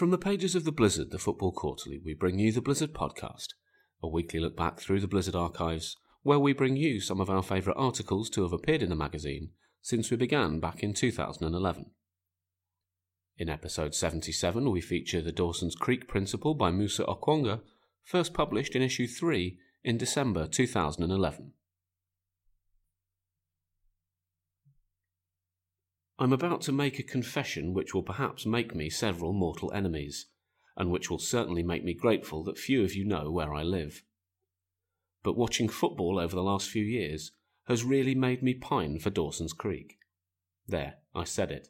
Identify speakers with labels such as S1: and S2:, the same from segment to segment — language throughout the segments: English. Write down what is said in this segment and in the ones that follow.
S1: From the pages of the Blizzard, the Football Quarterly, we bring you the Blizzard Podcast, a weekly look back through the Blizzard archives, where we bring you some of our favourite articles to have appeared in the magazine since we began back in 2011. In episode 77, we feature the Dawson's Creek Principle by Musa Okwonga, first published in issue 3 in December 2011. I'm about to make a confession which will perhaps make me several mortal enemies, and which will certainly make me grateful that few of you know where I live. But watching football over the last few years has really made me pine for Dawson's Creek. There, I said it.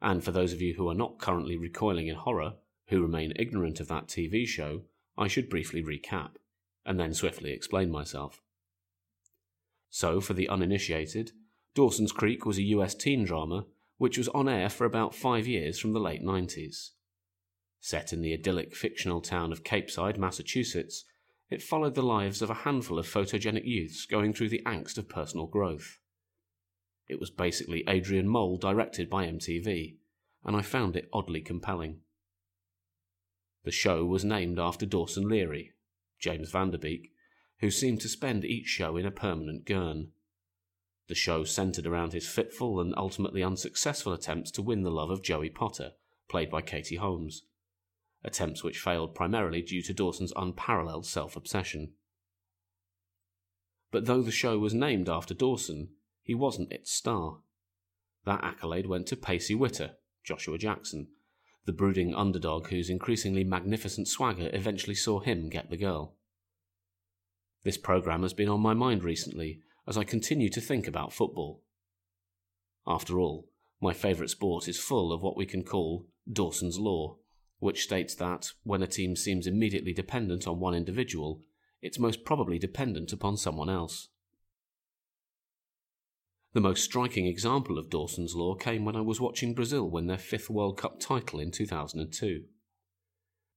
S1: And for those of you who are not currently recoiling in horror, who remain ignorant of that TV show, I should briefly recap, and then swiftly explain myself. So, for the uninitiated, Dawson's Creek was a US teen drama which was on air for about five years from the late 90s. Set in the idyllic fictional town of Capeside, Massachusetts, it followed the lives of a handful of photogenic youths going through the angst of personal growth. It was basically Adrian Mole directed by MTV, and I found it oddly compelling. The show was named after Dawson Leery, James Van Der Beek, who seemed to spend each show in a permanent gurn. The show centered around his fitful and ultimately unsuccessful attempts to win the love of Joey Potter, played by Katie Holmes. Attempts which failed primarily due to Dawson's unparalleled self obsession. But though the show was named after Dawson, he wasn't its star. That accolade went to Pacey Witter, Joshua Jackson, the brooding underdog whose increasingly magnificent swagger eventually saw him get the girl. This programme has been on my mind recently, as I continue to think about football. After all, my favourite sport is full of what we can call Dawson's Law, which states that when a team seems immediately dependent on one individual, it's most probably dependent upon someone else. The most striking example of Dawson's Law came when I was watching Brazil win their fifth World Cup title in 2002.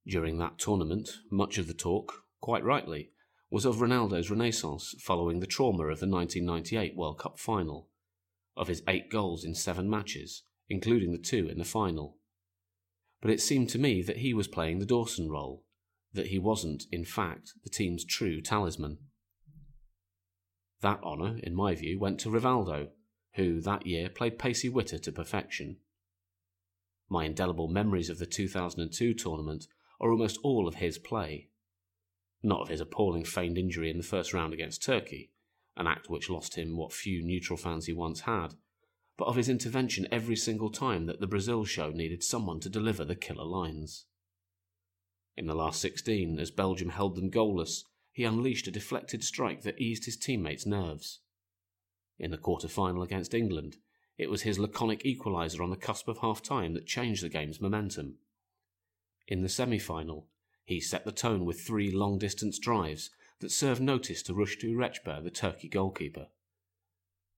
S1: During that tournament, much of the talk, quite rightly, was of Ronaldo's renaissance following the trauma of the 1998 World Cup final, of his eight goals in seven matches, including the two in the final. But it seemed to me that he was playing the Dawson role, that he wasn't, in fact, the team's true talisman. That honour, in my view, went to Rivaldo, who that year played Pacey Witter to perfection. My indelible memories of the 2002 tournament are almost all of his play, not of his appalling feigned injury in the first round against Turkey, an act which lost him what few neutral fans he once had, but of his intervention every single time that the Brazil show needed someone to deliver the killer lines. In the last 16, as Belgium held them goalless, he unleashed a deflected strike that eased his teammates' nerves. In the quarter final against England, it was his laconic equaliser on the cusp of half time that changed the game's momentum. In the semi final, he set the tone with three long distance drives that served notice to Rüştü Reçber, the Turkey goalkeeper.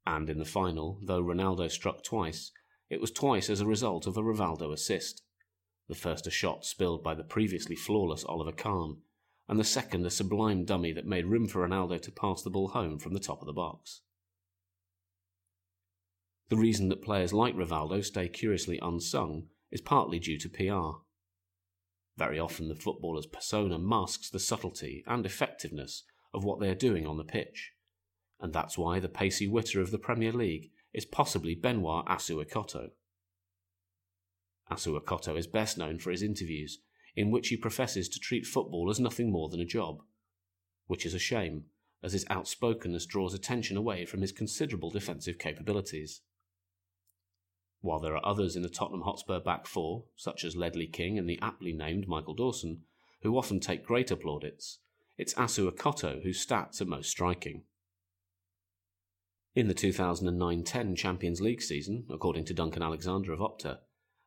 S1: And in the final, though Ronaldo struck twice, it was twice as a result of a Rivaldo assist. The first a shot spilled by the previously flawless Oliver Kahn, and the second a sublime dummy that made room for Ronaldo to pass the ball home from the top of the box. The reason that players like Rivaldo stay curiously unsung is partly due to PR. Very often, the footballer's persona masks the subtlety and effectiveness of what they are doing on the pitch. And that's why the pacey witter of the Premier League is possibly Benoit Assou-Ekotto. Assou-Ekotto is best known for his interviews, in which he professes to treat football as nothing more than a job. Which is a shame, as his outspokenness draws attention away from his considerable defensive capabilities. While there are others in the Tottenham Hotspur back four, such as Ledley King and the aptly named Michael Dawson, who often take greater plaudits, it's Assou-Ekotto whose stats are most striking. In the 2009-10 Champions League season, according to Duncan Alexander of Opta,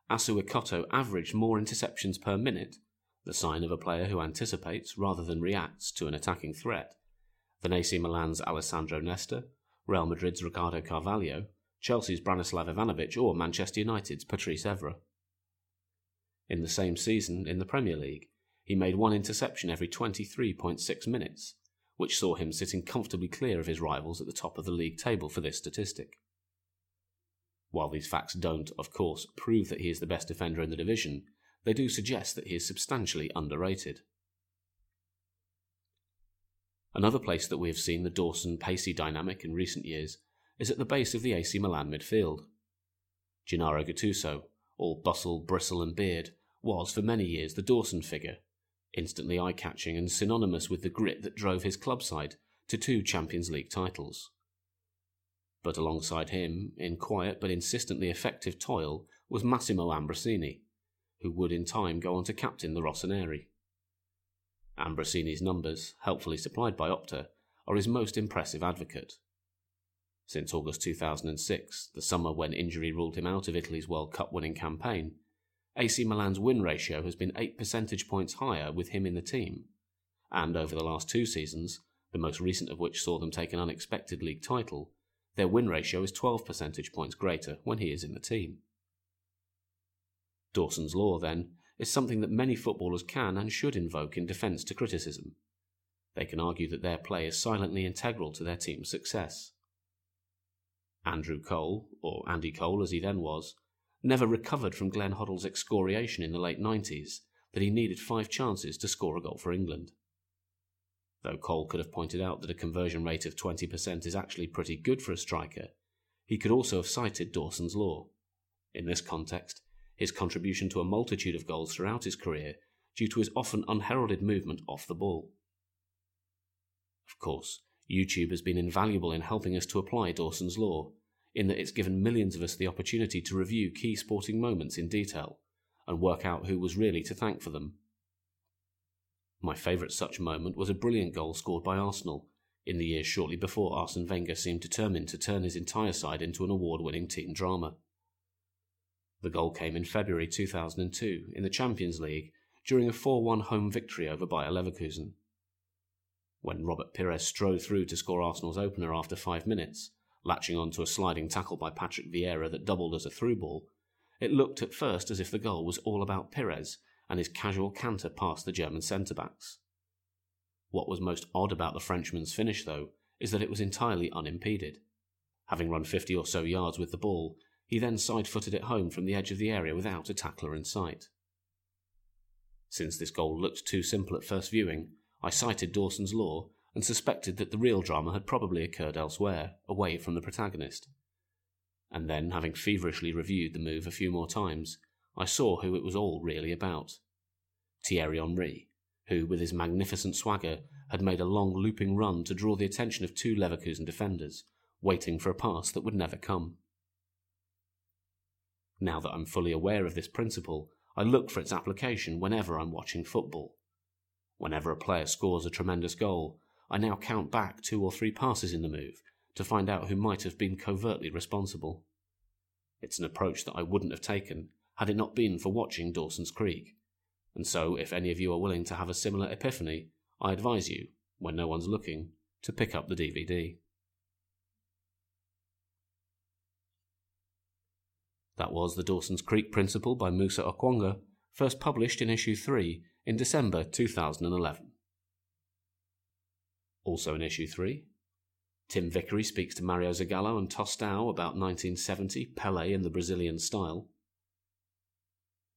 S1: Assou-Ekotto averaged more interceptions per minute, the sign of a player who anticipates rather than reacts to an attacking threat, than AC Milan's Alessandro Nesta, Real Madrid's Ricardo Carvalho, Chelsea's Branislav Ivanovic, or Manchester United's Patrice Evra. In the same season in the Premier League, he made one interception every 23.6 minutes, which saw him sitting comfortably clear of his rivals at the top of the league table for this statistic. While these facts don't, of course, prove that he is the best defender in the division, they do suggest that he is substantially underrated. Another place that we have seen the Dawson pacey dynamic in recent years is at the base of the AC Milan midfield. Gennaro Gattuso, all bustle, bristle, and beard, was for many years the Dawson figure, instantly eye catching and synonymous with the grit that drove his club side to two Champions League titles. But alongside him, in quiet but insistently effective toil, was Massimo Ambrosini, who would in time go on to captain the Rossoneri. Ambrosini's numbers, helpfully supplied by Opta, are his most impressive advocate. Since August 2006, the summer when injury ruled him out of Italy's World Cup winning campaign, AC Milan's win ratio has been 8 percentage points higher with him in the team. And over the last two seasons, the most recent of which saw them take an unexpected league title, their win ratio is 12 percentage points greater when he is in the team. Dawson's Law, then, is something that many footballers can and should invoke in defence to criticism. They can argue that their play is silently integral to their team's success. Andrew Cole, or Andy Cole as he then was, never recovered from Glenn Hoddle's excoriation in the late 90s that he needed five chances to score a goal for England. Though Cole could have pointed out that a conversion rate of 20% is actually pretty good for a striker, he could also have cited Dawson's Law. In this context, his contribution to a multitude of goals throughout his career due to his often unheralded movement off the ball. Of course, YouTube has been invaluable in helping us to apply Dawson's Law, in that it's given millions of us the opportunity to review key sporting moments in detail and work out who was really to thank for them. My favourite such moment was a brilliant goal scored by Arsenal in the years shortly before Arsene Wenger seemed determined to turn his entire side into an award winning teen drama. The goal came in February 2002 in the Champions League during a 4 1 home victory over Bayer Leverkusen. When Robert Pires strode through to score Arsenal's opener after five minutes, latching on to a sliding tackle by Patrick Vieira that doubled as a through ball, it looked at first as if the goal was all about Pires and his casual canter past the German centre backs. What was most odd about the Frenchman's finish, though, is that it was entirely unimpeded. Having run 50 or so yards with the ball, he then side footed it home from the edge of the area without a tackler in sight. Since this goal looked too simple at first viewing, I cited Dawson's Law and suspected that the real drama had probably occurred elsewhere, away from the protagonist. And then, having feverishly reviewed the move a few more times, I saw who it was all really about. Thierry Henry, who, with his magnificent swagger, had made a long looping run to draw the attention of two Leverkusen defenders, waiting for a pass that would never come. Now that I'm fully aware of this principle, I look for its application whenever I'm watching football. Whenever a player scores a tremendous goal, I now count back two or three passes in the move to find out who might have been covertly responsible. It's an approach that I wouldn't have taken had it not been for watching Dawson's Creek. And so, if any of you are willing to have a similar epiphany, I advise you, when no one's looking, to pick up the DVD. That was The Dawson's Creek Principle by Musa Okwonga, first published in issue 3 in December 2011. Also in issue 3, Tim Vickery speaks to Mario Zagallo and Tostão about 1970 Pele in the Brazilian style.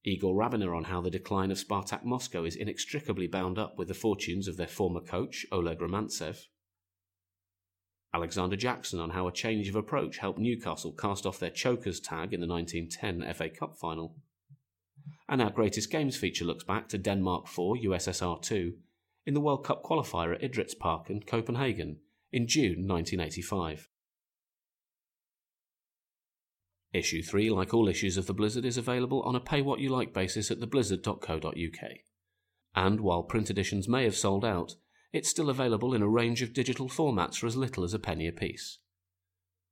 S1: Igor Rabiner on how the decline of Spartak Moscow is inextricably bound up with the fortunes of their former coach, Oleg Romantsev. Alexander Jackson on how a change of approach helped Newcastle cast off their chokers tag in the 1910 FA Cup final. And our greatest games feature looks back to Denmark 4, USSR 2 in the World Cup qualifier at Idrætsparken in Copenhagen in June 1985. Issue 3, like all issues of The Blizzard, is available on a pay what you like basis at theblizzard.co.uk. And while print editions may have sold out, it's still available in a range of digital formats for as little as a penny apiece.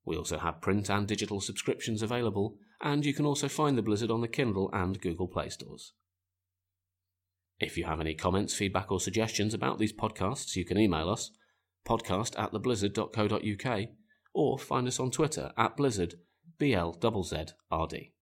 S1: We also have print and digital subscriptions available, and you can also find The Blizzard on the Kindle and Google Play stores. If you have any comments, feedback, or suggestions about these podcasts, you can email us podcast at theblizzard.co.uk or find us on Twitter at blizzard BLZZRD.